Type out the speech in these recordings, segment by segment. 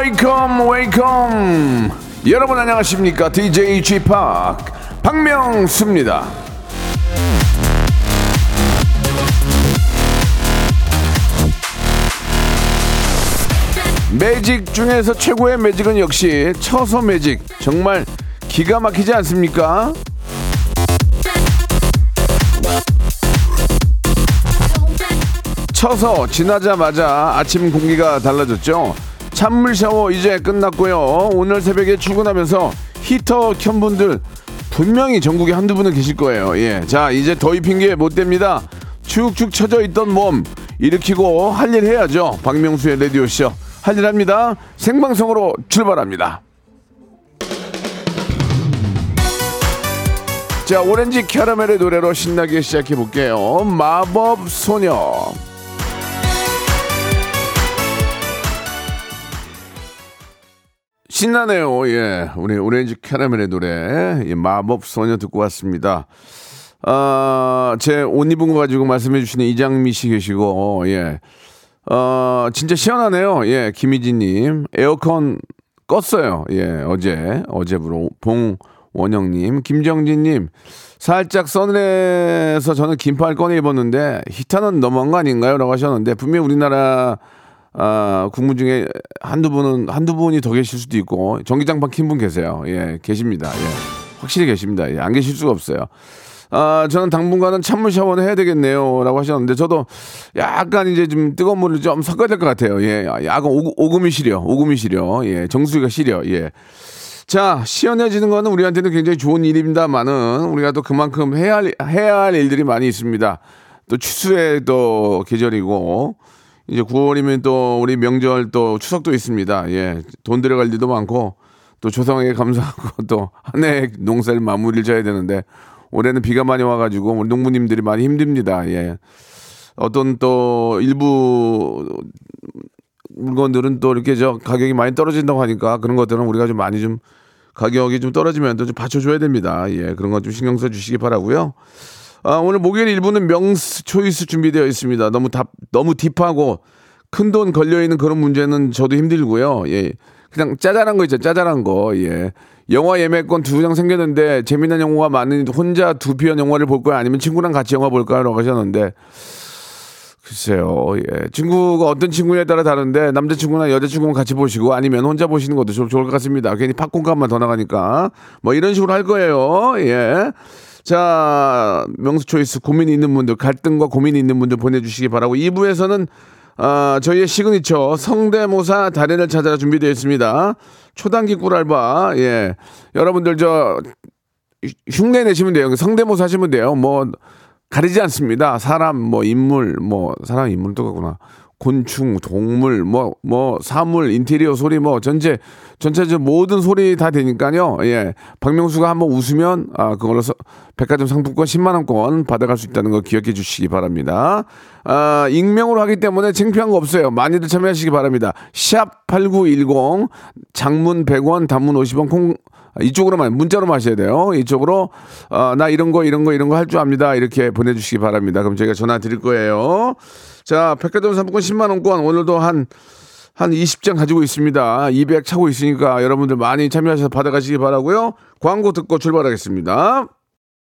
Welcome, welcome. 여러분 안녕하십니까? DJ g p 박명수입니다. 매직 중에서 최고의 매직은 역시 처서 매직. 정말 기가 막히지 않습니까? 쳐서 지나자마자 아침 공기가 달라졌죠. 찬물 샤워 이제 끝났고요. 오늘 새벽에 출근하면서 히터 켠 분들 분명히 전국에 한두 분은 계실 거예요. 예. 자, 이제 더위 핑계 못 댑니다. 축축 처져 있던 몸 일으키고 할 일 해야죠. 박명수의 라디오쇼. 할 일 합니다. 생방송으로 출발합니다. 자, 오렌지 캐러멜의 노래로 신나게 시작해 볼게요. 마법 소녀. 신나네요. 예. 우리 오렌지 캐러멜의 노래. 예, 마법 소녀 듣고 왔습니다. 아, 제 옷 입은 거 가지고 말씀해 주시는 이장미 씨 계시고, 어, 예. 어, 진짜 시원하네요. 예, 김희진님. 에어컨 껐어요. 예, 어제. 어제부로. 봉원영님. 김정진님. 살짝 서늘해서 저는 긴팔 꺼내 입었는데, 히터는 너무한 거 아닌가요? 라고 하셨는데, 분명히 우리나라 아, 국민 중에 한두 분은, 한두 분이 더 계실 수도 있고, 전기장판 킨 분 계세요. 예, 계십니다. 예. 확실히 계십니다. 예, 안 계실 수가 없어요. 아, 저는 당분간은 찬물 샤워는 해야 되겠네요. 라고 하셨는데, 저도 약간 이제 좀 뜨거운 물을 좀 섞어야 될 것 같아요. 예, 약간 오금, 오금이 시려. 오금이 시려. 예, 정수리가 시려. 예. 자, 시원해지는 거는 우리한테는 굉장히 좋은 일입니다만은, 우리가 또 그만큼 해야 할, 해야 할 일들이 많이 있습니다. 또 추수의 또 계절이고, 이제 9월이면 또 우리 명절 또 추석도 있습니다. 예. 돈 들어갈 일도 많고 또 조상에게 감사하고 또 한 해 농사를 마무리를 져야 되는데 올해는 비가 많이 와가지고 우리 농부님들이 많이 힘듭니다. 예. 어떤 또 일부 물건들은 또 이렇게 저 가격이 많이 떨어진다고 하니까 그런 것들은 우리가 좀 많이 좀 가격이 좀 떨어지면 또 좀 받쳐줘야 됩니다. 예. 그런 거좀 신경 써 주시기 바라고요. 아, 오늘 목요일 일부는 명스 초이스 준비되어 있습니다. 너무 답, 너무 딥하고 큰 돈 걸려 있는 그런 문제는 저도 힘들고요. 예. 그냥 짜잘한 거 있죠. 짜잘한 거. 예. 영화 예매권 두 장 생겼는데 재미난 영화가 많은 혼자 두 편 영화를 볼 거야 아니면 친구랑 같이 영화 볼까요?라고 하셨는데 글쎄요. 예. 친구가 어떤 친구에 따라 다른데 남자친구나 여자친구만 같이 보시고 아니면 혼자 보시는 것도 좋, 좋을 것 같습니다. 괜히 팝콘값만 더 나가니까 뭐 이런 식으로 할 거예요. 예. 자, 명수 choice 고민이 있는 분들, 갈등과 고민이 있는 분들 보내주시기 바라고 2부에서는 아, 저희의 시그니처 성대모사 달인을 찾아라 준비되어 있습니다. 초단기 꿀알바, 예. 여러분들 저 흉내 내시면 돼요. 성대모사 하시면 돼요. 뭐 가리지 않습니다. 사람, 뭐 인물, 뭐 사람 인물도 가구나. 곤충, 동물, 뭐, 뭐, 사물, 인테리어 소리, 뭐, 전체, 전체적 모든 소리 다 되니까요. 예. 박명수가 한번 웃으면, 아, 그걸로 서, 백화점 상품권 10만원권 받아갈 수 있다는 거 기억해 주시기 바랍니다. 아, 익명으로 하기 때문에 창피한 거 없어요. 많이들 참여하시기 바랍니다. 샵8910, 장문 100원, 단문 50원, 콩, 이쪽으로만 문자로 마셔야 돼요. 이쪽으로 아, 나 이런 거 이런 거 이런 거 할 줄 압니다. 이렇게 보내주시기 바랍니다. 그럼 저희가 전화 드릴 거예요. 자, 백화점 상품권 10만 원권 오늘도 한 한 20장 가지고 있습니다. 200 차고 있으니까 여러분들 많이 참여하셔서 받아가시기 바라고요. 광고 듣고 출발하겠습니다.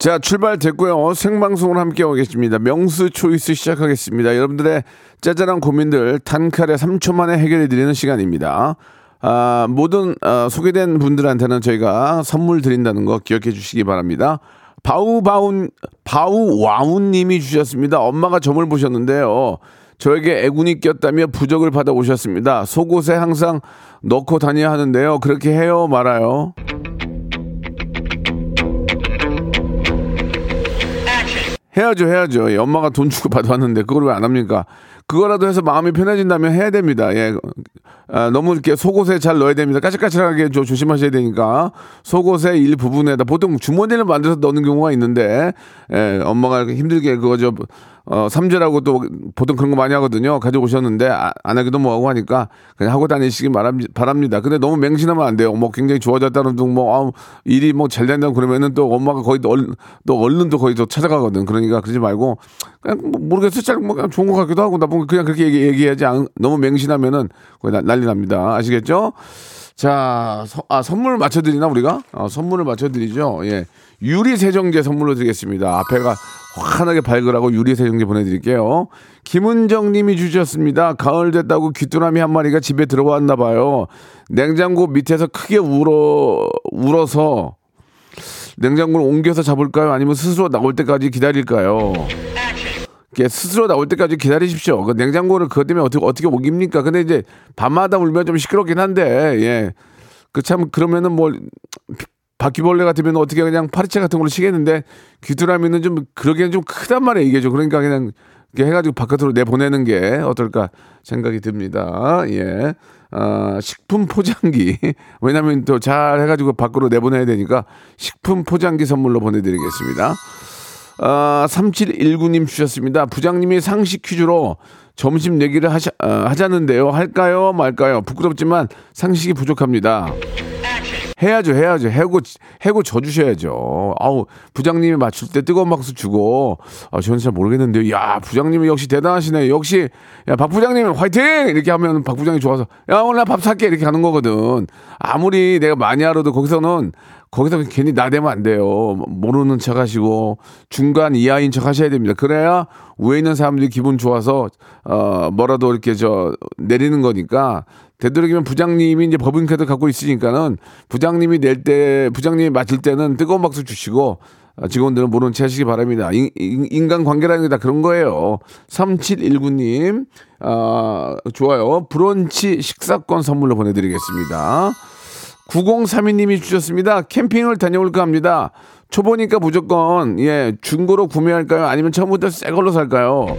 자, 출발됐고요. 생방송을 함께하고 계십니다. 명수 초이스 시작하겠습니다. 여러분들의 짜잘한 고민들 단칼에 3초 만에 해결해드리는 시간입니다. 아, 모든 아, 소개된 분들한테는 저희가 선물 드린다는 거 기억해 주시기 바랍니다. 바우바운, 바우와운님이 주셨습니다. 엄마가 점을 보셨는데요. 저에게 애군이 꼈다며 부적을 받아 오셨습니다. 속옷에 항상 넣고 다녀야 하는데요. 그렇게 해요, 말아요. 해야죠, 해야죠. 예, 엄마가 돈 주고 받아왔는데 그걸 왜 안 합니까? 그거라도 해서 마음이 편해진다면 해야 됩니다. 예. 아, 너무 이렇게 속옷에 잘 넣어야 됩니다. 까칠까칠하게 좀 조심하셔야 되니까 속옷의 일부분에다 보통 주머니를 만들어서 넣는 경우가 있는데 예, 엄마가 힘들게 그거 저 어, 삼재라고 또 보통 그런 거 많이 하거든요. 가져오셨는데 아, 안 하기도 뭐하고 하니까 그냥 하고 다니시기 바랍니다. 근데 너무 맹신하면 안 돼요. 뭐 굉장히 좋아졌다는 둥 뭐, 아, 일이 뭐 잘 된다고 그러면은 또 엄마가 거의 또, 얼, 또 얼른 또 거의 또 찾아가거든. 그러니까 그러지 말고 그냥 뭐 모르겠어. 짤뭐 그냥 좋은 것 같기도 하고 나쁜 거 그냥 그렇게 얘기, 얘기해야지. 안, 너무 맹신하면은 거의 나, 난리 납니다. 아시겠죠? 자, 서, 아, 선물 맞춰 드리나, 우리가? 어, 선물을 맞춰 드리죠. 예. 유리 세정제 선물로 드리겠습니다. 앞에가 환하게 밝으라고 유리 세정제 보내 드릴게요. 김은정 님이 주셨습니다. 가을 됐다고 귀뚜라미 한 마리가 집에 들어왔나 봐요. 냉장고 밑에서 크게 울어, 울어서 냉장고를 옮겨서 잡을까요? 아니면 스스로 나올 때까지 기다릴까요? 스스로 나올 때까지 기다리십시오. 그 냉장고를 그것 때문에 어떻게, 어떻게 옮깁니까? 근데 이제 밤마다 울면 좀 시끄럽긴 한데, 예. 그 참, 그러면은 뭐, 바퀴벌레 같으면 어떻게 그냥 파리채 같은 걸로 치겠는데 귀뚜라미는 좀 그러기엔 좀 크단 말이에요 이게 좀 그러니까 그냥 이렇게 해가지고 바깥으로 내보내는 게 어떨까 생각이 듭니다. 예. 아, 식품 포장기. 왜냐면 또 잘 해가지고 밖으로 내보내야 되니까 식품 포장기 선물로 보내드리겠습니다. 아, 3719님 주셨습니다. 부장님이 상식 퀴즈로 점심 내기를 하자, 어, 하자는데요. 할까요? 말까요? 부끄럽지만 상식이 부족합니다. 해야죠, 해야죠. 해고, 해고 져주셔야죠. 아우, 부장님이 맞출 때 뜨거운 박수 주고, 아, 저는 잘 모르겠는데요. 야, 부장님이 역시 대단하시네. 역시, 야, 박 부장님 화이팅! 이렇게 하면 박 부장이 좋아서, 야, 오늘 나밥 살게. 이렇게 하는 거거든. 아무리 내가 많이 알아도 거기서는, 거기서 괜히 나대면 안 돼요. 모르는 척 하시고, 중간 이하인 척 하셔야 됩니다. 그래야 위에 있는 사람들이 기분 좋아서, 어, 뭐라도 이렇게 저, 내리는 거니까, 되도록이면 부장님이 이제 법인카드 갖고 있으니까는 부장님이 낼 때, 부장님이 맡을 때는 뜨거운 박수 주시고 어, 직원들은 모르는 체 하시기 바랍니다. 인, 인 간 관계라는 게 다 그런 거예요. 3719님, 아, 좋아요. 브런치 식사권 선물로 보내드리겠습니다. 9032님이 주셨습니다. 캠핑을 다녀올까 합니다. 초보니까 무조건, 예, 중고로 구매할까요? 아니면 처음부터 새 걸로 살까요?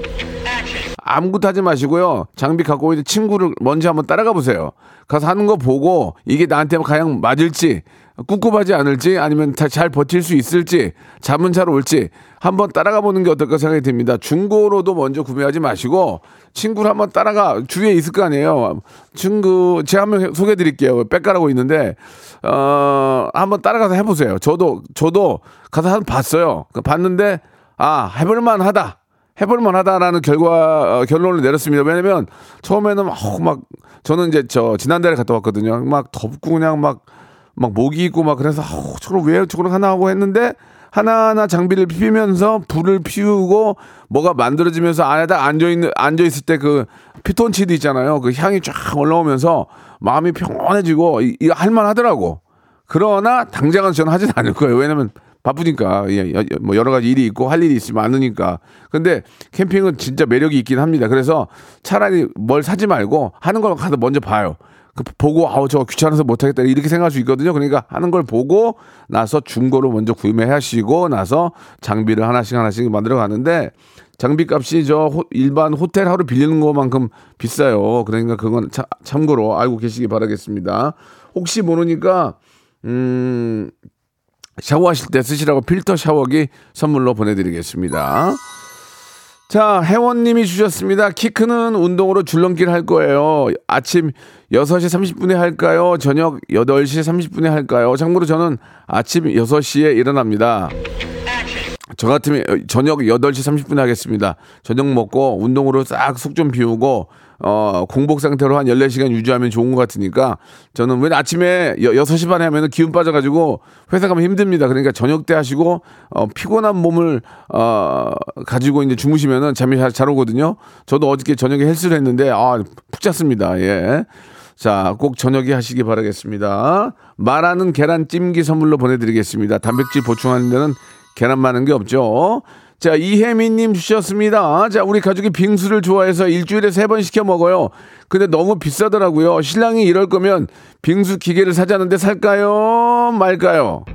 아무것도 하지 마시고요. 장비 갖고 있는 친구를 먼저 한번 따라가 보세요. 가서 하는 거 보고 이게 나한테 가장 맞을지 꿉꿉하지 않을지 아니면 잘 버틸 수 있을지 잠은 잘 올지 한번 따라가 보는 게 어떨까 생각이 듭니다. 중고로도 먼저 구매하지 마시고 친구를 한번 따라가 주위에 있을 거 아니에요. 친구 제가 한번 소개해 드릴게요. 빽가라고 있는데 어 한번 따라가서 해보세요. 저도 저도 가서 한번 봤어요. 봤는데 아 해볼만 하다. 해볼만 하다라는 결과, 어, 결론을 내렸습니다. 왜냐면 처음에는 막, 어, 막, 저는 이제 저 지난달에 갔다 왔거든요. 막 덥고 그냥 막, 막 모기 있고 막 그래서, 어, 저걸 왜 저걸 하나 하고 했는데 하나하나 장비를 피면서 불을 피우고 뭐가 만들어지면서 안에다 앉아있는, 앉아있을 때 그 피톤치드 있잖아요. 그 향이 쫙 올라오면서 마음이 평온해지고 이거 할만하더라고. 그러나 당장은 저는 하진 않을 거예요. 왜냐면 바쁘니까. 예, 뭐 여러 가지 일이 있고 할 일이 있으면 많으니까. 근데 캠핑은 진짜 매력이 있긴 합니다. 그래서 차라리 뭘 사지 말고 하는 걸 가서 먼저 봐요. 그 보고 아우 저 귀찮아서 못하겠다. 이렇게 생각할 수 있거든요. 그러니까 하는 걸 보고 나서 중고로 먼저 구매하시고 나서 장비를 하나씩 하나씩 만들어 가는데 장비 값이 저 호, 일반 호텔 하루 빌리는 것만큼 비싸요. 그러니까 그건 차, 참고로 알고 계시기 바라겠습니다. 혹시 모르니까 음 샤워하실 때 쓰시라고 필터 샤워기 선물로 보내드리겠습니다. 자, 회원님이 주셨습니다. 키 크는 운동으로 줄넘기를 할 거예요. 아침 6시 30분에 할까요? 저녁 8시 30분에 할까요? 참고로 저는 아침 6시에 일어납니다. 저 같으면 저녁 8시 30분에 하겠습니다. 저녁 먹고 운동으로 싹 속 좀 비우고 어, 공복 상태로 한 14시간 유지하면 좋은 것 같으니까 저는 왜 아침에 여, 6시 반에 하면 기운 빠져가지고 회사 가면 힘듭니다. 그러니까 저녁 때 하시고 어, 피곤한 몸을 어, 가지고 이제 주무시면은 잠이 잘, 잘 오거든요. 저도 어저께 저녁에 헬스를 했는데 아, 푹 잤습니다. 예. 자, 꼭 저녁에 하시기 바라겠습니다. 말하는 계란 찜기 선물로 보내드리겠습니다. 단백질 보충하는 데는 계란 많은 게 없죠. 자, 이혜민님 주셨습니다. 자, 우리 가족이 빙수를 좋아해서 일주일에 세 번 시켜 먹어요. 근데 너무 비싸더라고요. 신랑이 이럴 거면 빙수 기계를 사자는데 살까요? 말까요?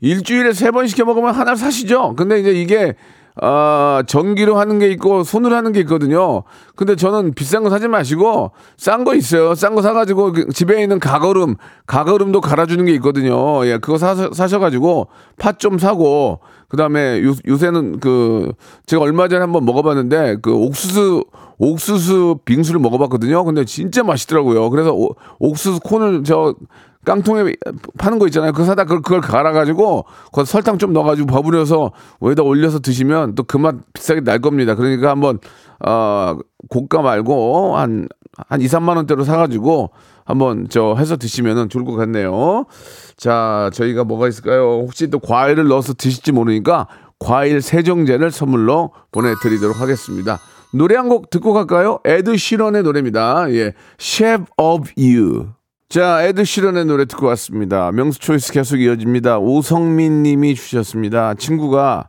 일주일에 세 번 시켜 먹으면 하나 사시죠. 근데 이제 이게 아, 전기로 하는 게 있고 손으로 하는 게 있거든요. 근데 저는 비싼 거 사지 마시고 싼 거 있어요. 싼 거 사가지고 그 집에 있는 가거름, 가거름도 갈아주는 게 있거든요. 예, 그거 사, 사셔가지고 팥 좀 사고 그 다음에 요새는 그 제가 얼마 전에 한번 먹어봤는데 그 옥수수 옥수수 빙수를 먹어봤거든요. 근데 진짜 맛있더라고요. 그래서 오, 옥수수 콘을 저 깡통에 파는 거 있잖아요. 그거 사다 그걸, 그걸 갈아가지고 그 설탕 좀 넣어가지고 버무려서 위에다 올려서 드시면 또 그 맛 비싸게 날 겁니다. 그러니까 한번 어 고가 말고 한한 2, 3만 원대로 사가지고 한번 저 해서 드시면은 좋을 것 같네요. 자, 저희가 뭐가 있을까요? 혹시 또 과일을 넣어서 드실지 모르니까 과일 세정제를 선물로 보내드리도록 하겠습니다. 노래 한 곡 듣고 갈까요? 에드 시런의 노래입니다. 예, Shape of You. 자, 에드 시런의 노래 듣고 왔습니다. 명수 choice 계속 이어집니다. 오성민 님이 주셨습니다. 친구가,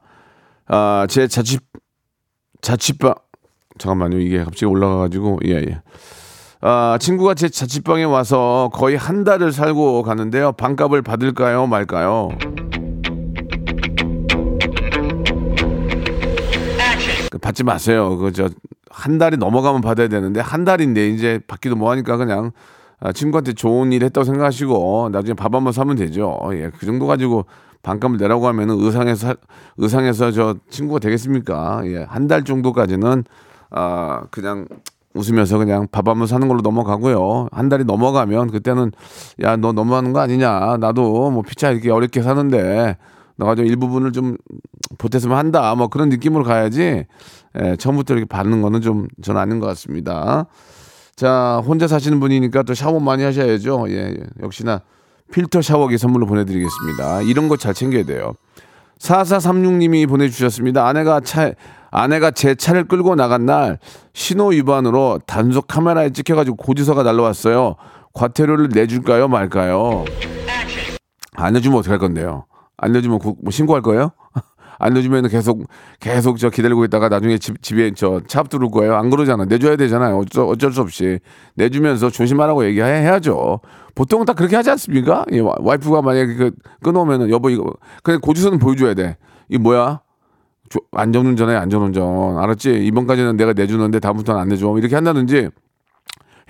아, 제 자취, 자취방, 잠깐만요. 이게 갑자기 올라가가지고, 예, 예. 아, 친구가 제 자취방에 와서 거의 한 달을 살고 가는데요. 반값을 받을까요? 말까요? 그 받지 마세요. 그, 저, 한 달이 넘어가면 받아야 되는데, 한 달인데, 이제 받기도 뭐하니까 그냥, 아, 친구한테 좋은 일 했다고 생각하시고, 나중에 밥 한번 사면 되죠. 예, 그 정도 가지고 반값을 내라고 하면은 의상에서, 의상에서 저 친구가 되겠습니까? 예, 한 달 정도까지는, 아, 그냥 웃으면서 그냥 밥 한번 사는 걸로 넘어가고요. 한 달이 넘어가면 그때는 야, 너 너무하는 거 아니냐. 나도 뭐 피차 이렇게 어렵게 사는데 너가 좀 일부분을 좀 보탰으면 한다. 뭐 그런 느낌으로 가야지. 예, 처음부터 이렇게 받는 거는 좀 저는 아닌 것 같습니다. 자, 혼자 사시는 분이니까 또 샤워 많이 하셔야죠. 예, 예. 역시나 필터 샤워기 선물로 보내드리겠습니다. 이런 거 잘 챙겨야 돼요. 4436님이 보내주셨습니다. 아내가 차, 아내가 제 차를 끌고 나간 날 신호 위반으로 단속 카메라에 찍혀가지고 고지서가 날라왔어요. 과태료를 내줄까요, 말까요? 안 내주면 어떡할 건데요? 안 내주면 구- 뭐 신고할 거예요? 안 내주면 계속 계속 저 기다리고 있다가 나중에 집, 집에 저차 들을 거예요. 안 그러잖아. 내줘야 되잖아요. 어쩔, 어쩔 수 없이 내주면서 조심하라고 얘기해야죠. 보통 다 그렇게 하지 않습니까? 예, 와- 와이프가 만약에 그 끊어오면은 여보 이거 그냥 고지서는 보여줘야 돼. 이 뭐야? 조- 안전운전해 안전운전 알았지? 이번까지는 내가 내주는데 다음부터는 안 내줘 이렇게 한다든지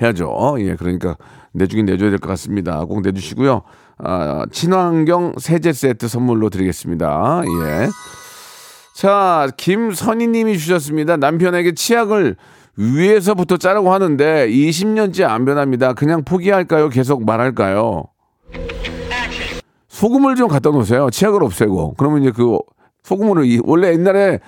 해야죠. 예, 그러니까 내주긴 내줘야 될 것 같습니다. 꼭 내주시고요. 아, 친환경 세제 세트 선물로 드리겠습니다. 예. 자, 김선희 님이 주셨습니다. 남편에게 치약을 위에서부터 짜라고 하는데 20년째 안 변합니다. 그냥 포기할까요? 계속 말할까요? 소금을 좀 갖다 놓으세요. 치약을 없애고. 그러면 이제 그 소금으로 이- 원래 옛날에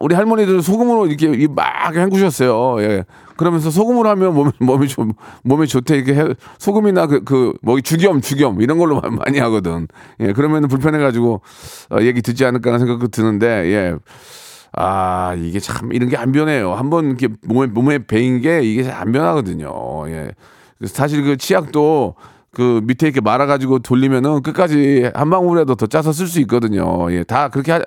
우리 할머니들 소금으로 이렇게 이막 헹구셨어요. 예. 그러면서 소금으로 하면 몸에 몸이 좀 몸에 좋대 이렇게 해- 소금이나 그 그 뭐 죽염 죽염 이런 걸로 마- 많이 하거든. 예. 그러면 불편해 가지고 어, 얘기 듣지 않을까 하는 생각도 드는데 예. 아, 이게 참 이런 게 안 변해요. 한번 이렇게 몸에 몸에 배인 게 이게 잘안 변하거든요. 예. 사실 그 치약도 그 밑에 이렇게 말아가지고 돌리면은 끝까지 한 방울이라도 더 짜서 쓸 수 있거든요. 예, 다 그렇게 하,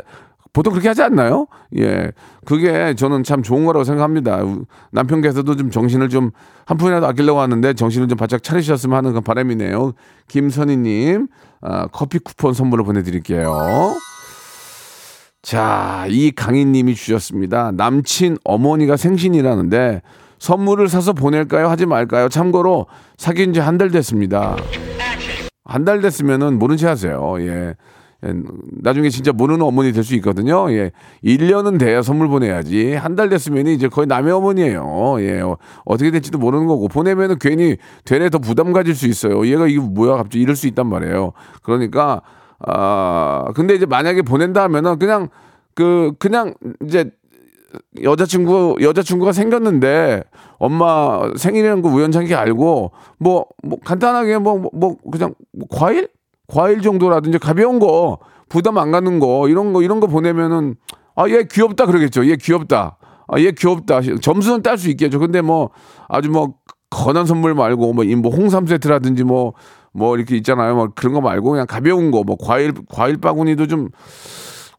보통 그렇게 하지 않나요? 예, 그게 저는 참 좋은 거라고 생각합니다. 우- 남편께서도 좀 정신을 좀 한 푼이라도 아끼려고 하는데 정신을 좀 바짝 차리셨으면 하는 그 바람이네요. 김선희님, 아, 커피 쿠폰 선물로 보내드릴게요. 자, 이 강희님이 주셨습니다. 남친 어머니가 생신이라는데 선물을 사서 보낼까요? 하지 말까요? 참고로 사귄 지 한 달 됐습니다. 한 달 됐으면은 모른 체 하세요. 예. 예, 나중에 진짜 모르는 어머니 될 수 있거든요. 예. 1년은 돼야 선물 보내야지. 한 달 됐으면 이제 거의 남의 어머니예요. 예. 어, 어떻게 될지도 모르는 거고. 보내면은 괜히 되레 더 부담 가질 수 있어요. 얘가 이거 뭐야? 갑자기 이럴 수 있단 말이에요. 그러니까, 아, 근데 이제 만약에 보낸다 하면은 그냥 그, 그냥 이제 여자친구 여자친구가 생겼는데 엄마 생일이라는 거 우연찮게 알고 뭐뭐 간단하게 뭐뭐 그냥 뭐 과일 과일 정도라든지 가벼운 거 부담 안 가는 거 이런 거 이런 거 보내면은 아 얘 귀엽다 그러겠죠 얘 귀엽다 아 얘 귀엽다 점수는 딸 수 있겠죠 근데 뭐 아주 뭐 거난 선물 말고 뭐, 이뭐 홍삼 세트라든지 뭐뭐 이렇게 있잖아요 뭐 그런 거 말고 그냥 가벼운 거 뭐 과일 과일 바구니도 좀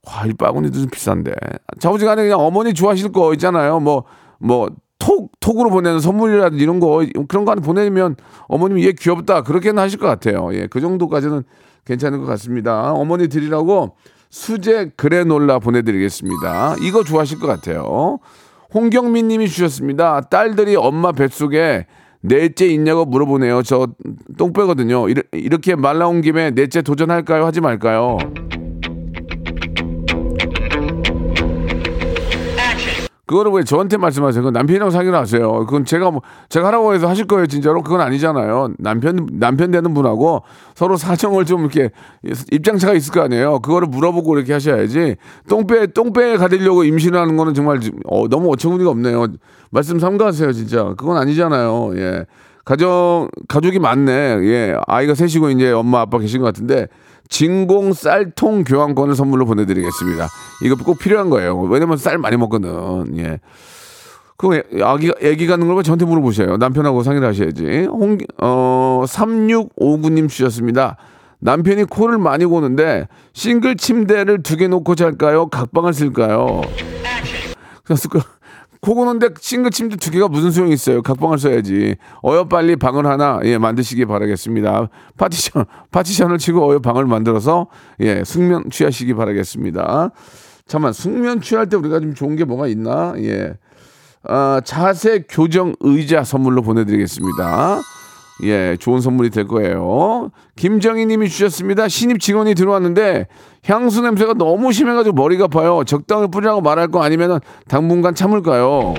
과일 바구니도 좀 비싼데. 자우지간에 그냥 어머니 좋아하실 거 있잖아요. 뭐, 뭐, 톡, 톡으로 보내는 선물이라든지 이런 거, 그런 거 하나 보내면 어머님이 얘 귀엽다. 그렇게는 하실 것 같아요. 예, 그 정도까지는 괜찮은 것 같습니다. 어머니 드리라고 수제 그래놀라 보내드리겠습니다. 이거 좋아하실 것 같아요. 홍경민 님이 주셨습니다. 딸들이 엄마 뱃속에 넷째 있냐고 물어보네요. 저똥 빼거든요. 이르- 이렇게 말 나온 김에 넷째 도전할까요? 하지 말까요? 그거를 왜 저한테 말씀하세요? 그건 남편이랑 사귀러 하세요. 그건 제가 뭐 제가 하라고 해서 하실 거예요, 진짜로? 그건 아니잖아요. 남편 남편 되는 분하고 서로 사정을 좀 이렇게 입장차가 있을 거 아니에요. 그거를 물어보고 이렇게 하셔야지. 똥배 똥배 가리려고 임신하는 거는 정말 어, 너무 어처구니가 없네요. 말씀 삼가하세요, 진짜. 그건 아니잖아요. 예. 가정 가족이 많네. 예. 아이가 셋이고 이제 엄마 아빠 계신 것 같은데 진공 쌀통 교환권을 선물로 보내드리겠습니다. 이거 꼭 필요한 거예요. 왜냐면 쌀 많이 먹거든. 예. 그 아기 애기 가는 걸 왜 저한테 물어보셔요. 남편하고 상의를 하셔야지. 홍 어, 3659님 주셨습니다. 남편이 코를 많이 고는데 싱글 침대를 두 개 놓고 잘까요? 각방을 쓸까요? 그래서 그, 코 고는데 싱글 침대 두 개가 무슨 소용이 있어요? 각방을 써야지. 어여 빨리 방을 하나 예 만드시기 바라겠습니다. 파티션 파티션을 치고 어여 방을 만들어서 예 숙면 취하시기 바라겠습니다. 잠만 숙면 취할 때 우리가 좀 좋은 게 뭐가 있나? 예. 아, 자세 교정 의자 선물로 보내드리겠습니다. 예, 좋은 선물이 될 거예요. 김정희 님이 주셨습니다. 신입 직원이 들어왔는데 향수 냄새가 너무 심해가지고 머리가 아파요. 적당히 뿌리라고 말할 거 아니면은 당분간 참을까요?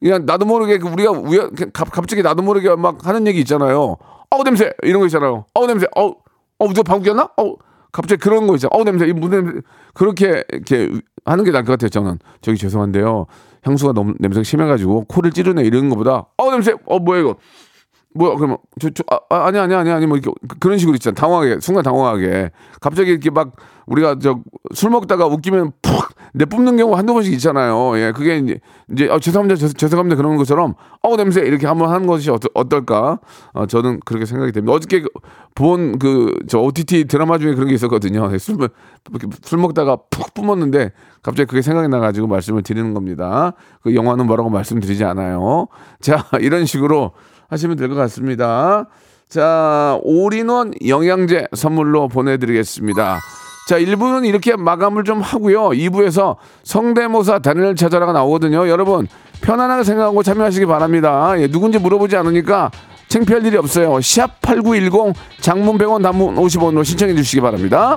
그냥 나도 모르게 그 우리가 우연, 갑- 갑자기 나도 모르게 막 하는 얘기 있잖아요. 어우 냄새 이런 거 있잖아요. 어우 냄새. 어우 어 누가 방귀 꼈나? 어우 갑자기 그런 거 있잖아. 어우 냄새. 이 무슨. 그렇게 이렇게 하는 게 나을 것 같아요. 저는 저기 죄송한데요. 향수가 너무 냄새가 심해가지고 코를 찌르네 이런 거보다 어우 냄새. 어 뭐야 이거. 뭐야 그러면 저, 저 아, 아, 아니 아니 아니 아니 뭐 이렇게 그- 그런 식으로 있잖아. 당황하게 순간 당황하게. 갑자기 이렇게 막 우리가 저 술 먹다가 웃기면 푹 내뿜는 경우 한두 번씩 있잖아요. 예 그게 이제 이제 아, 죄송합니다 죄, 죄송합니다 그런 것처럼 어우 냄새 이렇게 한번 하는 것이 어떠, 어떨까? 어, 저는 그렇게 생각이 됩니다. 어저께 본 그 저 OTT 드라마 중에 그런 게 있었거든요. 예, 술, 먹- 이렇게 술 먹다가 푹 뿜었는데 갑자기 그게 생각이 나가지고 말씀을 드리는 겁니다. 그 영화는 뭐라고 말씀드리지 않아요. 자 이런 식으로 하시면 될 것 같습니다. 자, 올인원 영양제 선물로 보내드리겠습니다. 자, 1부는 이렇게 마감을 좀 하고요. 2부에서 성대모사 단일 찾아라가 나오거든요. 여러분, 편안하게 생각하고 참여하시기 바랍니다. 예, 누군지 물어보지 않으니까 창피할 일이 없어요. 샵8910 장문 100원 단문 50원으로 신청해 주시기 바랍니다.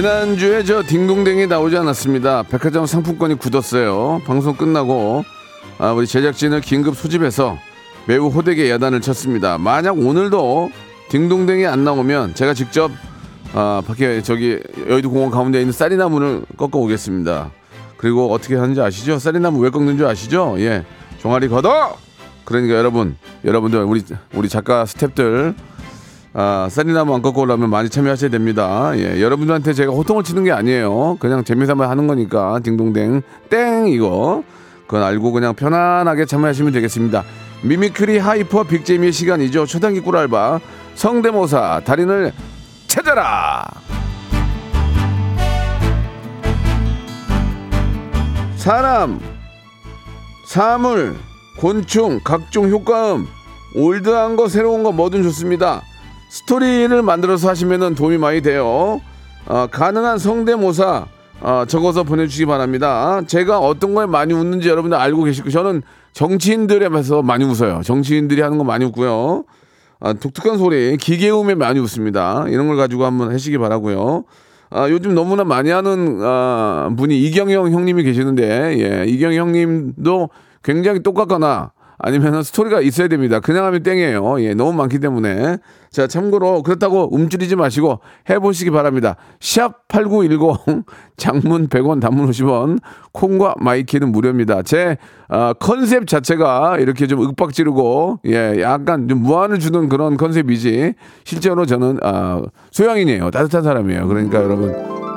지난주에 저 딩동댕이 나오지 않았습니다. 백화점 상품권이 굳었어요. 방송 끝나고 아, 우리 제작진을 긴급 소집해서 매우 호되게 야단을 쳤습니다. 만약 오늘도 딩동댕이 안 나오면 제가 직접 아, 밖에 저기 여의도 공원 가운데 있는 쌀이나무를 꺾어 오겠습니다. 그리고 어떻게 하는지 아시죠? 쌀이나무 왜 꺾는 줄 아시죠? 예, 종아리 걷어. 그러니까 여러분, 여러분들 우리 우리 작가 스탭들 아, 쌀이나무 안 꺾고 오려면 많이 참여하셔야 됩니다. 예, 여러분들한테 제가 호통을 치는 게 아니에요. 그냥 재미삼아 하는 거니까 딩동댕 땡 이거 그건 알고 그냥 편안하게 참여하시면 되겠습니다. mimicry hyper big재미의 시간이죠. 초단기 꿀알바 성대모사 달인을 찾아라. 사람, 사물, 곤충, 각종 효과음, old한 거, 새로운 거 뭐든 좋습니다. 스토리를 만들어서 하시면 도움이 많이 돼요. 어, 가능한 성대모사 어, 적어서 보내주시기 바랍니다. 제가 어떤 거에 많이 웃는지 여러분들 알고 거예요. 저는 정치인들에서 많이 웃어요. 정치인들이 하는 거 많이 웃고요. 아, 독특한 소리, 기계음에 많이 웃습니다. 이런 걸 가지고 한번 하시기 바라고요. 아, 요즘 너무나 많이 하는 아, 분이 이경영 형님이 계시는데 예, 이경영 형님도 굉장히 똑같거나 아니면 스토리가 있어야 됩니다. 그냥 하면 땡이에요. 예, 너무 많기 때문에. 자, 참고로 그렇다고 움츠리지 마시고 해보시기 바랍니다. 샵 8910 장문 100원 단문 50원 콩과 my K는 무료입니다. 제 어, 컨셉 자체가 이렇게 좀 윽박지르고 예, 약간 좀 무안을 주는 그런 컨셉이지 실제로 저는 아, 소양인이에요. 따뜻한 사람이에요. 그러니까 여러분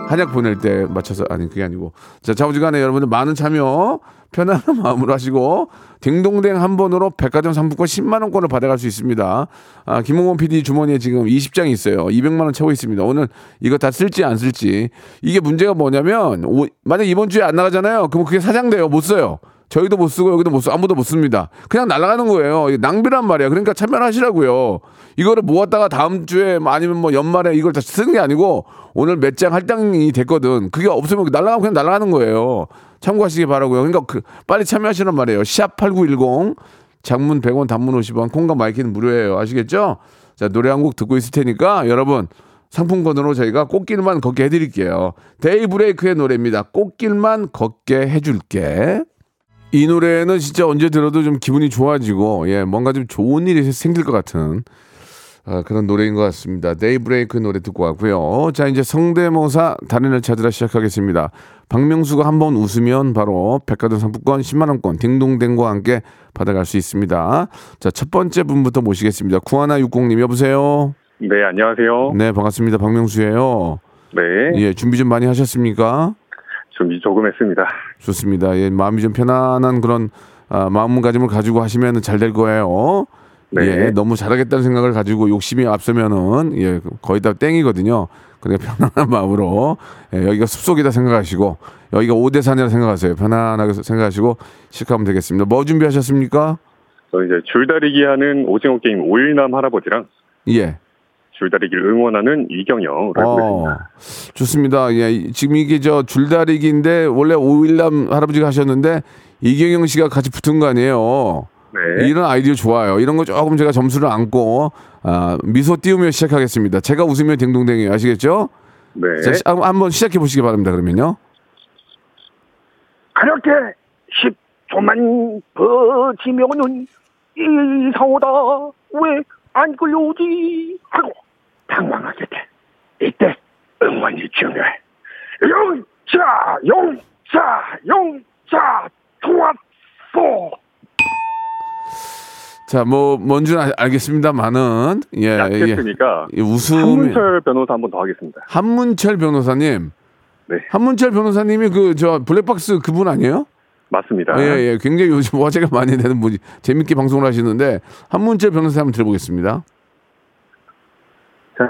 한약 보낼 때 맞춰서 아니 그게 아니고 자 좌우지간에 여러분들 많은 참여 편안한 마음으로 하시고 딩동댕 한 번으로 백화점 상품권 10만 원권을 받아갈 수 있습니다. 아, 김홍원 PD 주머니에 지금 20장이 있어요. 200만 원 채워 있습니다. 오늘 이거 다 쓸지 안 쓸지 이게 문제가 뭐냐면 오- 만약 이번 주에 안 나가잖아요. 그럼 그게 사장돼요. 못 써요. 저희도 못 쓰고 여기도 못 쓰고 아무도 못 씁니다. 그냥 날아가는 거예요. 낭비란 말이야. 그러니까 참여를 하시라고요. 이거를 모았다가 다음 주에 뭐 아니면 뭐 연말에 이걸 다 쓰는 게 아니고 오늘 몇 장 할당이 됐거든. 그게 없으면 날아가면 그냥 날아가는 거예요. 참고하시기 바라고요. 그러니까 그 빨리 참여하시란 말이에요. 샵8910 장문 100원 단문 50원 콩과 my K는 무료예요. 아시겠죠? 자, 노래 한 곡 듣고 있을 테니까 여러분 상품권으로 저희가 꽃길만 걷게 해드릴게요. 데이브레이크의 노래입니다. 꽃길만 걷게 해줄게. 이 노래는 진짜 언제 들어도 좀 기분이 좋아지고 예 뭔가 좀 좋은 일이 생길 것 같은 아, 그런 노래인 것 같습니다. 데이브레이크 노래 듣고 왔고요. 자 이제 성대모사 달인을 찾으러 시작하겠습니다. 박명수가 한번 웃으면 바로 백화점 상품권 10만 원권 딩동댕과 함께 받아갈 수 있습니다. 자 첫 번째 분부터 모시겠습니다. 구하나 육공님 여보세요. 네, 안녕하세요. 네 반갑습니다. 박명수예요. 네, 예 준비 좀 많이 하셨습니까? 준비 조금 했습니다. 좋습니다. 예, 마음이 좀 편안한 그런 아, 마음가짐을 가지고 하시면 잘 될 거예요. 네. 예, 너무 잘하겠다는 생각을 가지고 욕심이 앞서면은 예, 거의 다 땡이거든요. 그냥 편안한 마음으로 예, 여기가 숲속이다 생각하시고 여기가 오대산이라 생각하세요. 편안하게 생각하시고 시작하면 되겠습니다. 뭐 준비하셨습니까? 저 이제 줄다리기 하는 오징어 게임 오일남 할아버지랑 예. 줄다리기를 응원하는 어, 있습니다. 좋습니다. 예, 이- 지금 이게 저 줄다리기인데 원래 오일남 할아버지가 하셨는데 이경영 씨가 같이 붙은 거 아니에요. 네, 이런 아이디어 좋아요. 이런 거 조금 제가 점수를 안고 아, 미소 띄우며 시작하겠습니다. 제가 웃으면 딩동댕이에요. 아시겠죠? 네. 자, 시- 한- 한번 시작해 보시기 바랍니다. 그러면요. 그렇게 10초만 버티면은 이상하다 왜 안 끌려오지 하고 당황하게 돼 이때 응원이 중요해 용자 용자 용자 좋았어 자, 뭐 뭔지는 알- 알겠습니다만은 예, 약했으니까 예. 웃음 한문철 변호사 한 번 더 하겠습니다. 한문철 변호사님. 네. 한문철 변호사님이 그 저 블랙박스 그분 아니에요? 맞습니다. 예, 예. 굉장히 요즘 화제가 많이 되는 분이 재밌게 방송을 하시는데 한문철 변호사 한번 들어보겠습니다. 자,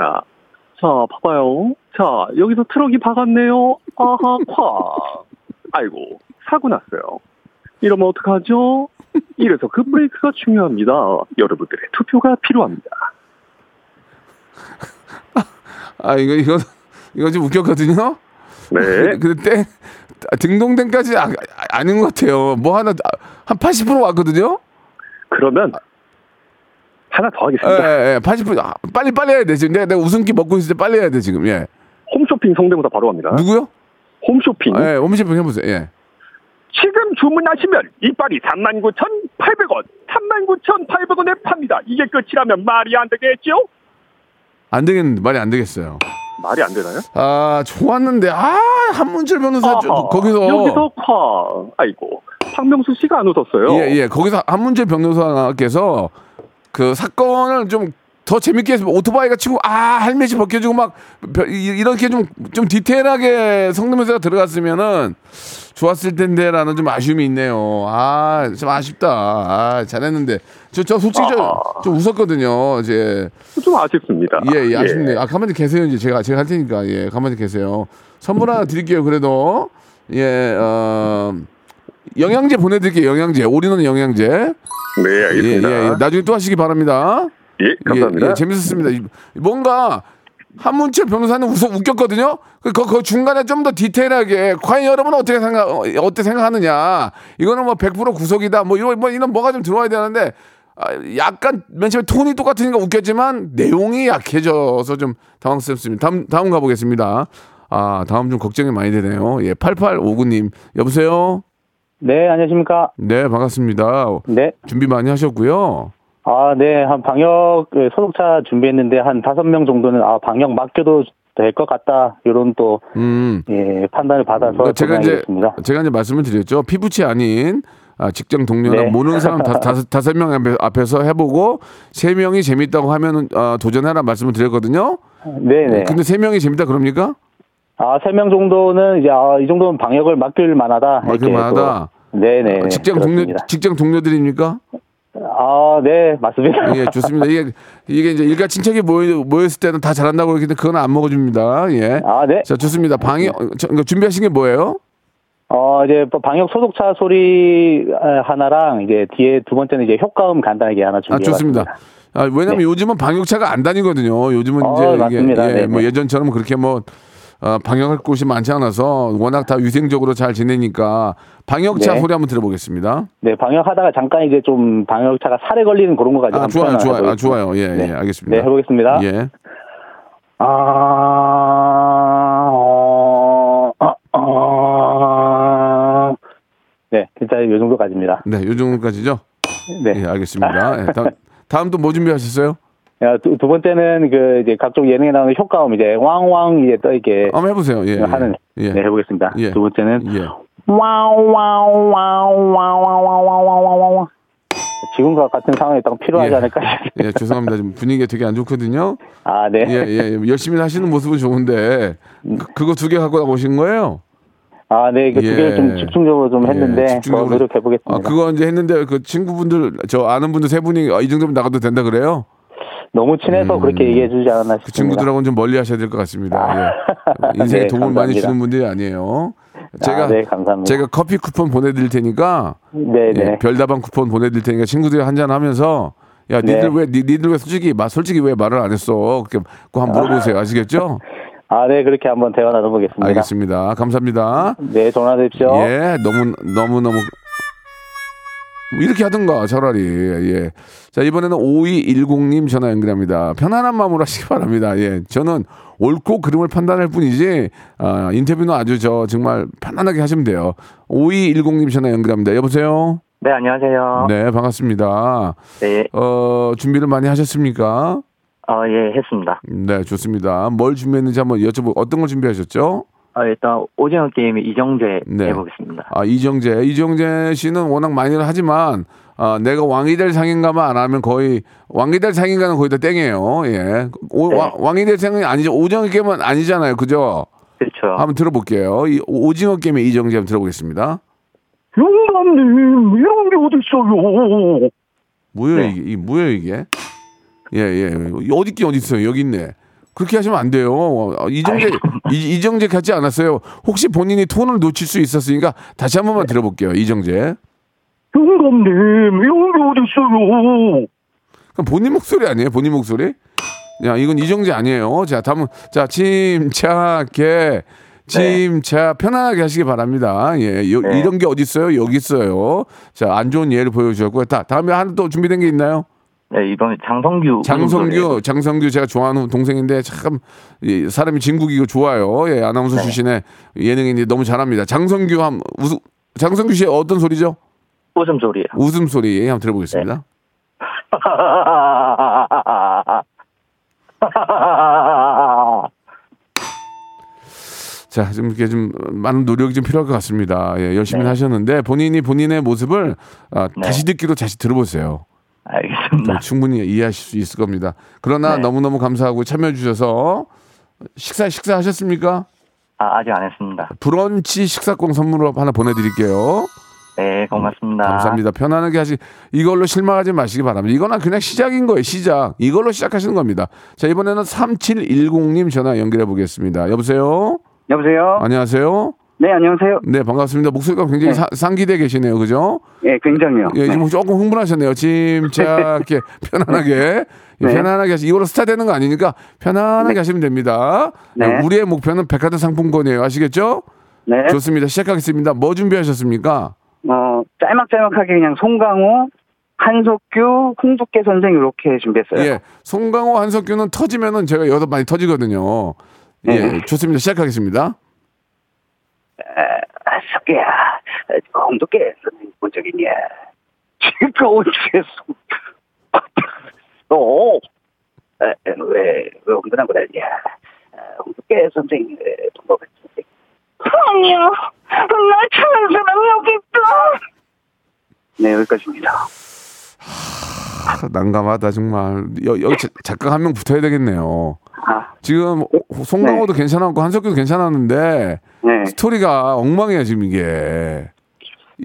자, 봐봐요. 자, 여기서 트럭이 박았네요. 아하, 콱. 아이고, 사고 났어요. 이러면 어떡하죠? 이래서 그 브레이크가 중요합니다. 여러분들의 투표가 필요합니다. 아, 이거 이거 이거 좀 웃겼거든요. 네. 근데 땡 등동댕까지 아, 아, 아닌 것 같아요. 뭐 하나 한 80% 왔거든요. 그러면 하나 더 예, 하겠습니다. 예, 예, 80% 아, 빨리 빨리 해야 돼. 지금 내가, 내가 웃음기 먹고 있을 때 빨리 해야 돼 지금. 예. 홈쇼핑 성대모사 바로 갑니다. 누구요? 홈쇼핑. 예, 오미셰프 해보세요. 예. 지금 주문하시면 이빨이 39,800원 39,800원에 팝니다 이게 끝이라면 말이 안 되겠죠? 안 되겠는데 말이 안 되겠어요. 말이 안 되나요? 아 좋았는데 아 한문철 변호사 저- 아하, 거기서 여기서 콱. 아이고, 박명수 씨가 안 웃었어요. 예, 예. 거기서 한문철 변호사께서 그 사건을 좀 더 재밌게 했으면 오토바이가 치고 아 헬멧이 벗겨지고 막 이- 이렇게 좀 좀 디테일하게 성대모사가 들어갔으면은 좋았을 텐데라는 좀 아쉬움이 있네요. 아좀 아쉽다. 아 잘했는데 저 저 솔직히 저, 좀 웃었거든요. 이제 좀 아쉽습니다. 예, 예 아쉽네요. 아 가만히 계세요 이제 제가 제가 할 테니까 예 가만히 계세요. 선물 하나 드릴게요. 그래도 예 어 영양제 보내드릴게요. 영양제 올인원 영양제. 네, 예, 알겠습니다. 예, 예. 나중에 또 하시기 바랍니다. 예, 감사합니다. 예, 예, 재밌었습니다. 이- 뭔가 한문철 변호사는 웃어 웃겼거든요. 그, 그, 그 중간에 좀 더 디테일하게 과연 여러분은 어떻게 생각 어, 어떻게 생각하느냐. 이거는 뭐 100% 구속이다. 뭐 이런 뭐 이런 뭐가 좀 들어와야 되는데 아, 약간 맨 처음에 톤이 똑같으니까 웃겼지만 내용이 약해져서 좀 당황스럽습니다. 다음 다음 가보겠습니다. 아 다음 좀 걱정이 많이 되네요. 예, 8859님 여보세요. 네, 안녕하십니까. 네, 반갑습니다. 네. 준비 많이 하셨고요. 아, 네, 한 방역 그 소독차 준비했는데 한 다섯 명 정도는 아, 방역 맡겨도 될 것 같다. 이런 또, 음. 예, 판단을 받아서 그러니까 제가 이제 도전하겠습니다. 제가 이제 말씀을 드렸죠. 피부치 아닌 아, 직장 동료나 네. 모르는 사람 다, 다섯 다섯 명 앞에- 앞에서 해보고 세 명이 재밌다고 하면 아, 도전해라 말씀을 드렸거든요. 네네. 근데 세 명이 재밌다 그럽니까? 아, 세 명 정도는 이제, 아, 이 정도면 방역을 맡길 만하다. 맡길 만하다. 네네. 아, 직장 동료. 직장 동료들입니까? 아, 네, 맞습니다. 예, 좋습니다. 이게 이게 이제 일가 친척이 모여 모였을 때는 다 잘한다고 그러는데 그건 안 먹어줍니다. 예. 아, 네. 자, 좋습니다. 방이 준비하신 게 뭐예요? 어, 이제 뭐 방역 소독차 소리 아, 하나랑 이제 뒤에 두 번째는 이제 효과음 간단하게 하나 아, 준비해봤습니다. 좋습니다. 아, 왜냐면 요즘은 방역차가 안 다니거든요. 요즘은 어, 이제 이게 맞습니다. 예, 네네. 뭐 예전처럼 그렇게 뭐 어, 방역할 곳이 많지 않아서 워낙 다 위생적으로 잘 지내니까 방역차 네. 소리 한번 들어보겠습니다. 네, 방역하다가 잠깐 이제 좀 방역차가 살에 걸리는 그런 거까지 아, 좋아요, 좋아요, 아. 좋아요. 예, 네. 예, 알겠습니다. 네, 해보겠습니다. 예. 아, 어, 어, 어. 네, 진짜 이 정도까지입니다. 네, 요 정도까지죠? 네. 예, 알겠습니다. 예, 다음, 다음 또 뭐 준비하셨어요? 야, 두, 두 번째는 그 이제 각종 예능에 나오는 효과음 이제 왕왕 이제 또 이렇게 한번 해보세요. 예, 예. 하는 예. 네 해보겠습니다. 예. 두 번째는 예. 와와와와와와와와와 지금과 같은 상황이 딱 필요하지 예. 않을까? 예, 죄송합니다. 지금 분위기가 되게 안 좋거든요. 아, 네. 예, 예, 예. 열심히 하시는 모습은 좋은데 그, 그거 두개 갖고 나오신 거예요? 아, 네. 그두 예. 개를 좀 집중적으로 좀 했는데 예, 더 집중적으로. 노력해 보겠습니다. 아, 그거 이제 했는데 그 친구분들 저 아는 분들 세 분이 아, 이 정도면 나가도 된다 그래요? 너무 친해서 그렇게 얘기해 주지 않았나 싶습니다. 그 친구들하고는 좀 멀리 하셔야 될 것 같습니다. 예. 인생에 네, 도움을 많이 감사합니다. 주는 분들이 아니에요. 제가 아, 네. 제가 커피 쿠폰 보내드릴 테니까 네, 예, 네. 별다방 쿠폰 보내드릴 테니까 친구들이 한잔 하면서 야 니들 네. 왜 니, 니들 왜 솔직히 마 솔직히 왜 말을 안 했어? 그렇게 그거 한번 물어보세요. 아시겠죠? 아, 네. 그렇게 한번 대화 나눠보겠습니다. 알겠습니다. 감사합니다. 네, 전화 되십시오. 예, 너무 너무 너무 뭐 이렇게 하든가 차라리 예. 자 이번에는 5210님 전화 연결합니다. 편안한 마음으로 하시기 바랍니다. 예, 저는 옳고 그름을 판단할 뿐이지 아, 인터뷰는 아주 저 정말 편안하게 하시면 돼요. 5210님 전화 연결합니다. 여보세요. 네, 안녕하세요. 네, 반갑습니다. 네. 어 준비를 많이 하셨습니까? 아, 예, 했습니다. 네, 좋습니다. 뭘 준비했는지 한번 여쭤보. 어떤 걸 준비하셨죠? 아, 일단 오징어 게임의 이정재 네. 해보겠습니다. 아 이정재 이정재 씨는 워낙 많이를 하지만 아 내가 왕이 될 상인가만 안 하면 거의 왕이 될 상인가는 거의 다 땡이에요. 예, 오, 네. 왕, 왕이 될 상인 아니죠. 오징어 게임은 아니잖아요. 그죠? 그렇죠. 한번 들어볼게요. 이 오징어 게임의 이정재 한번 들어보겠습니다. 영감님 이런 게 어딨어요? 뭐예요 네. 이게? 이 뭐예요 이게? 예 예. 어디 있긴 어디 있어요? 여기 있네. 그렇게 하시면 안 돼요. 어, 이정재 이, 이정재 같지 않았어요. 혹시 본인이 톤을 놓칠 수 있었으니까 다시 한 번만 들어볼게요. 이정재. 영감님 게 어딨어요? 본인 목소리 아니에요? 본인 목소리? 야, 이건 이정재 아니에요. 자, 다음, 자, 침착해. 침착, 편안하게 하시기 바랍니다. 예, 요- 네. 이런 게 어디 있어요? 여기 있어요. 자, 안 좋은 예를 보여주셨고요. 다, 다음에 하나 또 준비된 게 있나요? 네, 이번에 장성규. 장성규, 장성규 제가 좋아하는 동생인데 참이 사람이 진국이고 좋아요. 예, 아나운서 출신의 예능인데 너무 잘합니다. 장성규 한 우스, 장성규 씨의 어떤 소리죠? 웃음 소리예요. 웃음 소리 한번 들어보겠습니다. 자, 좀 이렇게 좀 많은 노력이 좀 필요할 것 같습니다. 예, 열심히 네. 하셨는데 본인이 본인의 모습을 아, 네. 다시 듣기로 다시 들어보세요. 알겠습니다. 뭐 충분히 이해하실 수 있을 겁니다. 그러나 네. 너무너무 감사하고 참여해 주셔서 식사 식사 하셨습니까? 아, 아직 안 했습니다. 브런치 식사권 선물로 하나 보내드릴게요. 네, 고맙습니다. 감사합니다. 편안하게 하시. 이걸로 실망하지 마시기 바랍니다. 이거는 그냥 시작인 거예요. 시작. 이걸로 시작하시는 겁니다. 자 이번에는 3710님 전화 연결해 보겠습니다. 여보세요. 여보세요? 안녕하세요. 네, 안녕하세요. 네 반갑습니다. 목소리가 굉장히 네. 사- 상기돼 계시네요. 그죠? 예, 굉장히요. 예, 네. 지금 조금 흥분하셨네요. 침착하게 편안하게 예, 네. 편안하게 하시. 이걸로 스타 되는 거 아니니까 편안하게 하시면 됩니다. 네. 예, 우리의 목표는 백화점 상품권이에요. 아시겠죠? 네. 좋습니다. 시작하겠습니다. 뭐 준비하셨습니까? 어, 짤막짤막하게 그냥 송강호, 한석규, 홍두깨 선생 이렇게 준비했어요. 예, 송강호 한석규는 터지면은 제가 여기서 많이 터지거든요. 예, 네. 좋습니다. 시작하겠습니다. 석기야, 홍두깨 선생님 본적 있냐? 지금 언제서? 너, 에, 에, 왜, 왜 홍두란 거랬냐? 아, 홍두깨 선생님 동갑을 선생님. 아니야, 나 찾는 사람 여기 있다. 네, 여기까지입니다. 아, 난감하다 정말. 여, 여기 자- 작가 한 명 붙어야 되겠네요. 아, 지금 송강호도 괜찮았고 한석규도 괜찮았는데 네. 스토리가 엉망이야 지금 이게.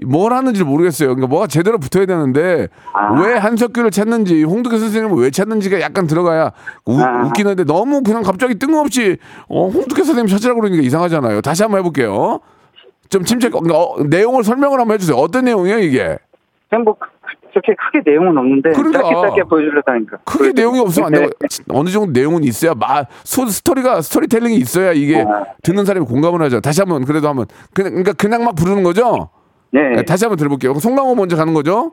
뭘 하는지 모르겠어요. 그러니까 뭐가 제대로 붙어야 되는데 아. 왜 한석규를 찾는지 홍두깨 선생님은 왜 찾는지가 약간 들어가야 우, 아. 웃기는데 너무 그냥 갑자기 뜬금없이 어, 홍두깨 선생님 찾으라고 그러니까 이상하잖아요. 다시 한번 해볼게요. 좀 침착 어, 내용을 설명을 한번 해주세요. 어떤 내용이에요 이게? 뭐 그렇게 크게 내용은 없는데 그러니까. 짧게 짧게 보여주려다니까. 크게 내용이 없으면 안 되고 어느 정도 내용은 있어야 마 소, 스토리가 스토리텔링이 있어야 이게 아. 듣는 사람이 공감을 하죠. 다시 한번 그래도 한번 그냥 그러니까 그냥 막 부르는 거죠. 네. 네, 다시 한번 들어볼게요. 송강호 먼저 가는 거죠.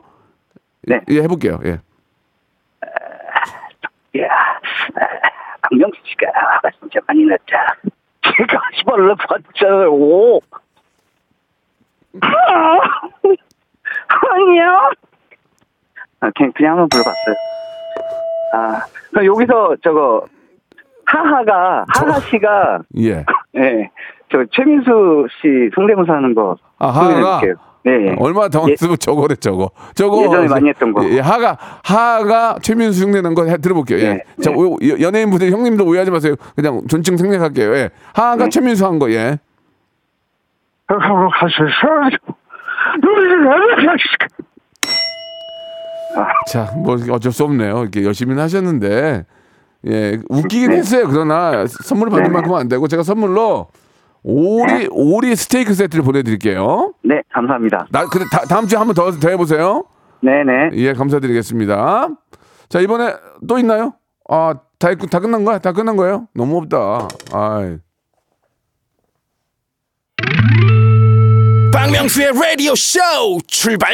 네. 예, 해볼게요. 예. 야, 박명수 씨가 화가 진짜 많이 났다. 제가 시발을 봤잖아요. 아니야. 아, 그냥, 그냥 한번 불러봤어요. 아, 그럼 여기서 저거, 하하가, 하하 씨가, 예. 예, 저 최민수 씨 성대모사 하는 거. 아, 하하가. 네. 얼마나 당황했으면 저거래 저거. 저거 예전에 많이 했던 거. 예, 예, 하가 하가 최민수 흉내낸 거 해, 들어볼게요. 예. 네, 자, 네. 오- 여- 연예인 분들 형님들 오해하지 마세요. 그냥 존칭 생략할게요. 예. 하가 네. 최민수 한 거. 예. 하고 가셔서 자, 뭐 어쩔 수 없네요. 이렇게 열심히는 하셨는데 예, 웃기긴 했어요. 그러나 선물 받은 네. 만큼은 안 되고 제가 선물로 오리 오리 스테이크 세트를 보내드릴게요. 네, 감사합니다. 나 근데 다, 다음 주에 한번 더 더 해보세요. 네 네. 예, 감사드리겠습니다. 자 이번에 또 있나요? 아, 다, 했- 다 끝난 거야? 다 끝난 거예요? 너무 없다. 아, 박명수의 라디오 쇼 출발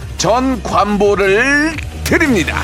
전 관보를 드립니다.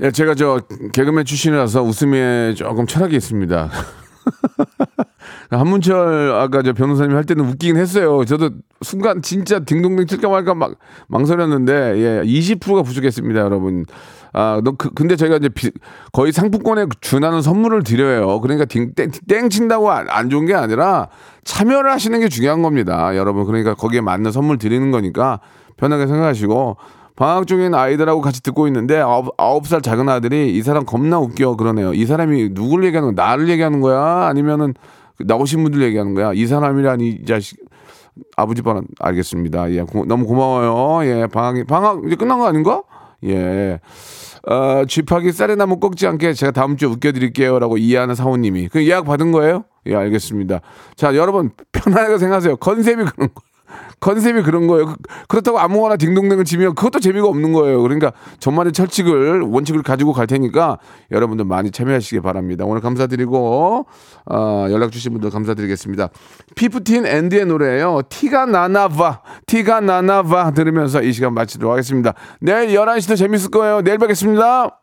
예, 제가 저 개그맨 출신이라서 웃음에 조금 철학이 있습니다. 한문철 아까 저 변호사님 할 때는 웃기긴 했어요. 저도 순간 진짜 딩동댕 칠까 말까 막 망설였는데 예, 20%가 부족했습니다, 여러분. 아, 너 그, 근데 저희가 이제 비- 거의 상품권에 준하는 선물을 드려요. 그러니까 딩, 땡, 땡 친다고 안, 안 좋은 게 아니라 참여를 하시는 게 중요한 겁니다, 여러분. 그러니까 거기에 맞는 선물 드리는 거니까 편하게 생각하시고 방학 중인 아이들하고 같이 듣고 있는데 아홉, 아홉 살 작은 아들이 이 사람 겁나 웃겨 그러네요. 이 사람이 누굴 얘기하는 거야? 나를 얘기하는 거야? 아니면은 나오신 분들 얘기하는 거야? 이 사람이라니 이 자식 아버지 반 알겠습니다. 예, 고- 너무 고마워요. 예, 방학이 방학 이제 끝난 거 아닌가? 예. 어, 쥐파기 쌀에 나무 꺾지 않게 제가 다음 주에 웃겨드릴게요 라고 이해하는 사모님이 그 예약 받은 거예요? 예, 알겠습니다. 자, 여러분 편하게 생각하세요. 컨셉이 그런 거. 컨셉이 그런 거예요. 그- 그렇다고 아무거나 딩동댕을 치면 그것도 재미가 없는 거예요. 그러니까 저만의 철칙을 원칙을 가지고 갈 테니까 여러분들 많이 참여하시기 바랍니다. 오늘 감사드리고 어, 연락 주신 분들 감사드리겠습니다. 피프틴 앤드의 노래예요. 티가 나나봐, 티가 나나봐 들으면서 이 시간 마치도록 하겠습니다. 내일 11시도 재밌을 거예요. 내일 뵙겠습니다.